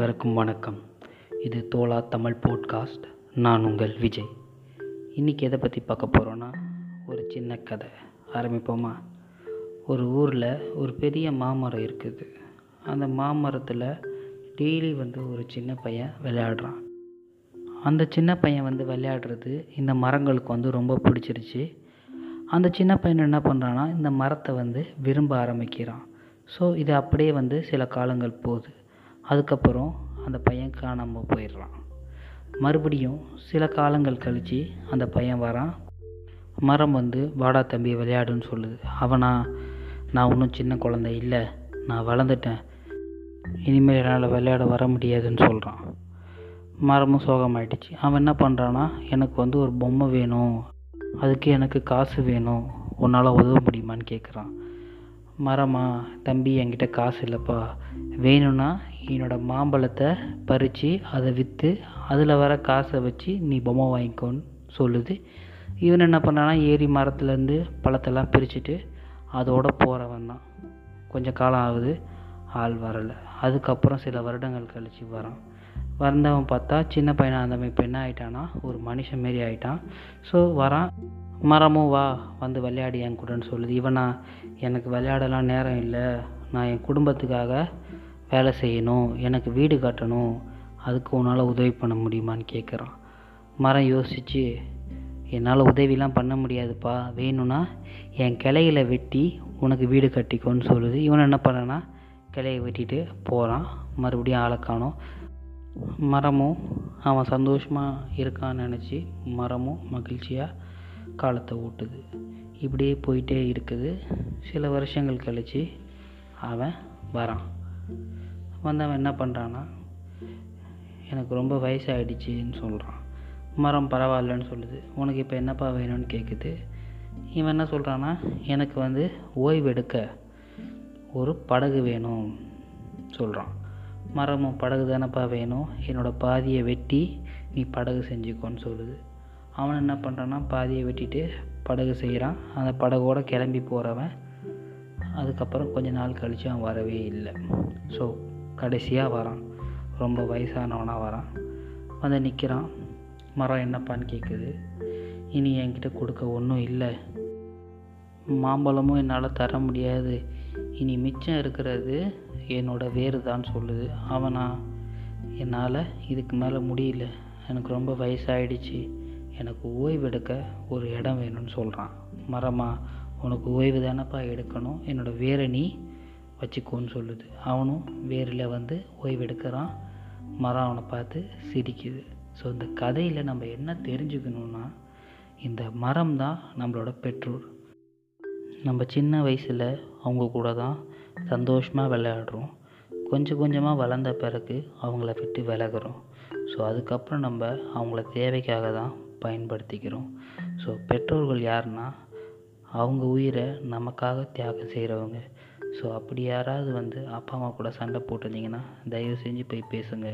அனைவருக்கும் வணக்கம். இது தோலா தமிழ் போட்காஸ்ட் நான் உங்கள் விஜய். இன்றைக்கி எதை பற்றி பார்க்க போகிறோன்னா ஒரு சின்ன கதை. ஆரம்பிப்போமா? ஒரு ஊரில் ஒரு பெரிய மாமரம் இருக்குது. அந்த மாமரத்தில் டெய்லி வந்து ஒரு சின்ன பையன் விளையாடுறான். அந்த சின்ன பையன் வந்து விளையாடுறது இந்த மரங்களுக்கு வந்து ரொம்ப பிடிச்சிருச்சு. அந்த சின்ன பையன் என்ன பண்ணுறான்னா இந்த மரத்தை வந்து விரும்ப ஆரம்பிக்கிறான். ஸோ இது அப்படியே வந்து சில காலங்கள் போகுது. அதுக்கப்புறம் அந்த பையன் காணாமல் போயிடுறான் மறுபடியும் சில காலங்கள் கழித்து அந்த பையன் வரான். மரம் வந்து வாடா தம்பி விளையாடுன்னு சொல்லுது. அவனா நான் ஒன்றும் சின்ன குழந்தை இல்லை. நான் வளர்ந்துட்டேன். இனிமேல் என்னால் விளையாட வர முடியாதுன்னு சொல்கிறான் மரமும் சோகமாயிடுச்சு. அவன் என்ன பண்ணுறான்னா எனக்கு வந்து ஒரு பொம்மை வேணும். அதுக்கு எனக்கு காசு வேணும். உன்னால் உதவ முடியுமான்னு கேட்குறான் மரமா தம்பி என்கிட்ட காசு இல்லைப்பா. வேணும்னா என்னோடய மாம்பழத்தை பறித்து அதை விற்று அதில் வர காசை வச்சு நீ பொம்மை வாங்கிக்கோன்னு சொல்லுது. இவன் என்ன பண்ணான்னா ஏரி மரத்துலேருந்து பழத்தெல்லாம் பிரிச்சுட்டு அதோட போகிறவன் தான். கொஞ்சம் காலம் ஆகுது ஆள் வரலை. அதுக்கப்புறம் சில வருடங்கள் கழித்து வரான். வந்தவன் பார்த்தா சின்ன பையனாக இருந்தவன் இப்போ என்ன ஆகிட்டான்னா ஒரு மனுஷன் மாரி ஆகிட்டான் ஸோ வரான் மரமும் வா வந்து விளையாடி என் கூடன்னு சொல்லுது. இவனா எனக்கு விளையாடலாம் நேரம் இல்லை. நான் என் குடும்பத்துக்காக வேலை செய்யணும் எனக்கு வீடு கட்டணும் அதுக்கு உன்னால் உதவி பண்ண முடியுமான்னு கேட்குறான் மரம் யோசித்து என்னால் உதவிலாம் பண்ண முடியாதுப்பா. வேணும்னா என் கிளையில வெட்டி உனக்கு வீடு கட்டிக்கோன்னு சொல்லுது. இவன் என்ன பண்ணனா கிளையை வெட்டிட்டு போகிறான் மறுபடியும் ஆளை காணோம். மரமும் அவன் சந்தோஷமாக இருக்கான்னு நினச்சி மரமும் மகிழ்ச்சியாக காலத்தை ஓட்டுது. இப்படியே போயிட்டே இருக்குது. சில வருஷங்கள் கழித்து அவன் வரான். வந்தவன் என்ன பண்ணுறான்னா எனக்கு ரொம்ப வயசாகிடுச்சின்னு சொல்கிறான் மரம் பரவாயில்லன்னு சொல்லுது. உனக்கு இப்போ என்னப்பா வேணும்னு கேட்குது இவன் என்ன சொல்கிறான்னா எனக்கு வந்து ஓய்வு எடுக்க ஒரு படகு வேணும் சொல்கிறான் மரமும் படகு தானப்பா வேணும். என்னோடய பாதியை வெட்டி நீ படகு செஞ்சுக்கோன்னு சொல்லுது. அவன் என்ன பண்ணுறான்னா பாதியை வெட்டிட்டு படகு செய்கிறான் அந்த படகோட கிளம்பி போகிறவன் அதுக்கப்புறம் கொஞ்ச நாள் கழித்து அவன் வரவே இல்லை. ஸோ கடைசியாக வரான். ரொம்ப வயசானவனாக வரான். வந்து நிற்கிறான் மரம் என்னப்பான்னு கேட்குது இனி என்கிட்ட கொடுக்க ஒன்றும் இல்லை. மாம்பழமும் என்னால் தர முடியாது. இனி மிச்சம் இருக்கிறது என்னோட வேறு தான் சொல்லுது. அவனா என்னால் இதுக்கு மேலே முடியல. எனக்கு ரொம்ப வயசாயிடுச்சு. எனக்கு ஓய்வெடுக்க ஒரு இடம் வேணும்னு சொல்கிறான் மரமாக உனக்கு ஓய்வு தானப்பா எடுக்கணும்? என்னோடய வேரை நீ வச்சுக்கோன்னு சொல்லுது. அவனும் வேரில் வந்து ஓய்வு எடுக்கிறான். மரம் அவனை பார்த்து சிரிக்குது. ஸோ இந்த கதையில் நம்ம என்ன தெரிஞ்சுக்கணுன்னா இந்த மரம் தான் நம்மளோட பெற்றோர். நம்ம சின்ன வயசில் அவங்க கூட தான் சந்தோஷமாக விளையாடுறோம். கொஞ்சம் கொஞ்சமாக வளர்ந்த பிறகு அவங்கள விட்டு விலகுறோம். ஸோ அதுக்கப்புறம் நம்ம அவங்கள தேவைக்காக தான் பயன்படுத்திக்கிறோம். ஸோ பெற்றோர்கள் யாருன்னா அவங்க உயிரை நமக்காக தியாகம் செய்கிறவங்க ஸோ அப்படி யாராவது வந்து அப்பா அம்மா கூட சண்டை போட்டிருந்தீங்கன்னா தயவு செஞ்சு போய் பேசுங்க.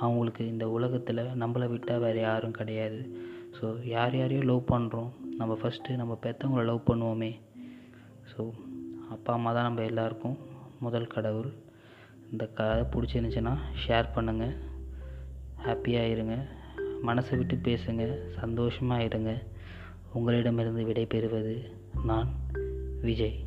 அவங்களுக்கு இந்த உலகத்தில் நம்மளை விட்டால் வேறு யாரும் கிடையாது. ஸோ யார் யாரையும் லவ் பண்ணுறோம் நம்ம ஃபஸ்ட்டு நம்ம பெற்றவங்கள லவ் பண்ணுவோமே. ஸோ அப்பா அம்மா தான் நம்ம எல்லாருக்கும் முதல் கடவுள். இந்த கதை பிடிச்சிருந்துச்சின்னா ஷேர் பண்ணுங்கள் ஹாப்பியாக இருங்க. மனசை விட்டு பேசுங்க. சந்தோஷமாக இருங்க. உங்களிடமிருந்து விடை பெறுவது நான் விஜய்.